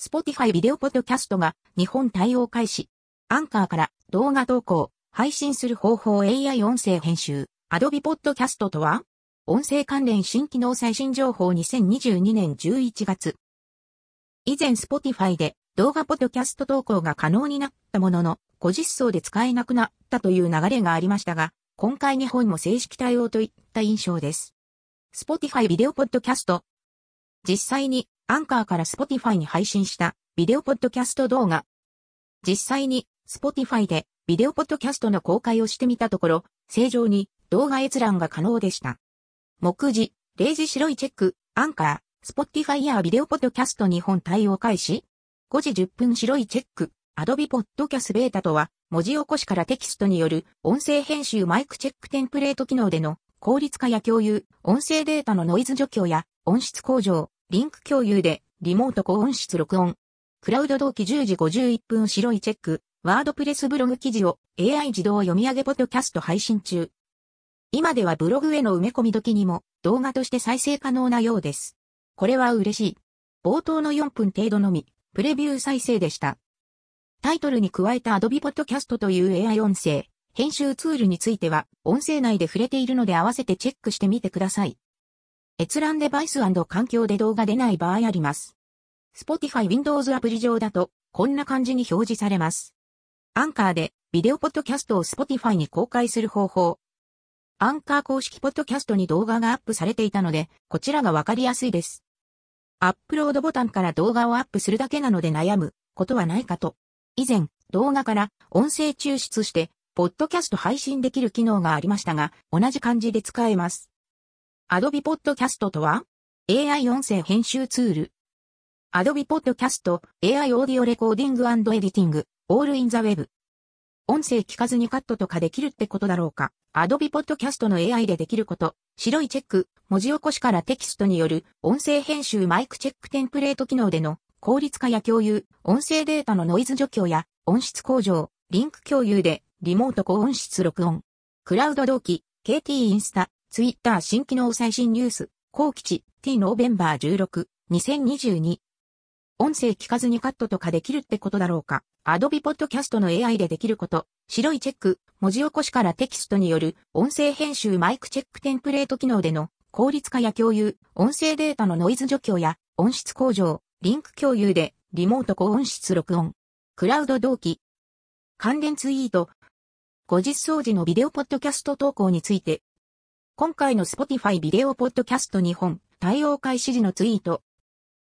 Spotify ビデオポッドキャストが日本対応開始。アンカーから動画投稿、配信する方法 AI 音声編集、Adobe Podcast とは音声関連新機能最新情報2022年11月。以前 Spotify で動画ポッドキャスト投稿が可能になったものの、ご実装で使えなくなったという流れがありましたが、今回日本も正式対応といった印象です。Spotify ビデオポッドキャスト。実際にアンカーから Spotify に配信したビデオポッドキャスト動画。実際に Spotify でビデオポッドキャストの公開をしてみたところ、正常に動画閲覧が可能でした。目次、0時白いチェック、アンカー、Spotify やビデオポッドキャスト日本対応開始。5時10分白いチェック、Adobe Podcast ベータとは、文字起こしからテキストによる音声編集マイクチェックテンプレート機能での効率化や共有、音声データのノイズ除去や音質向上、リンク共有でリモート高音質録音。クラウド同期10時51分白いチェック、ワードプレスブログ記事を AI 自動読み上げポッドキャスト配信中。今ではブログへの埋め込み時にも動画として再生可能なようです。これは嬉しい。冒頭の4分程度のみ、プレビュー再生でした。タイトルに加えた Adobe Podcast という AI 音声、編集ツールについては、音声内で触れているので合わせてチェックしてみてください。閲覧デバイス環境で動画出ない場合あります。Spotify Windows アプリ上だと、こんな感じに表示されます。アンカーで、ビデオポッドキャストを Spotify に公開する方法。アンカー公式ポッドキャストに動画がアップされていたので、こちらがわかりやすいです。アップロードボタンから動画をアップするだけなので悩むことはないかと。以前、動画から音声抽出して、ポッドキャスト配信できる機能がありましたが、同じ感じで使えます。Adobe Podcast とは ?AI 音声編集ツール。Adobe Podcast AI Audio Recording Editing All in the Web。音声聞かずにカットとかできるってことだろうか。Adobe Podcast の AI でできること。白いチェック、文字起こしからテキストによる音声編集マイクチェックテンプレート機能での効率化や共有、音声データのノイズ除去や音質向上、リンク共有でリモート高音質録音。クラウド同期、KT インスタ、ツイッター新機能最新ニュース、後期地、T ノーベンバー16、2022。音声聞かずにカットとかできるってことだろうか。Adobe Podcast の AI でできること。白いチェック、文字起こしからテキストによる音声編集マイクチェックテンプレート機能での効率化や共有、音声データのノイズ除去や音質向上、リンク共有でリモート高音質録音。クラウド同期。関連ツイート。ご実装時のビデオポッドキャスト投稿について今回の Spotify ビデオポッドキャスト日本対応開始時のツイート、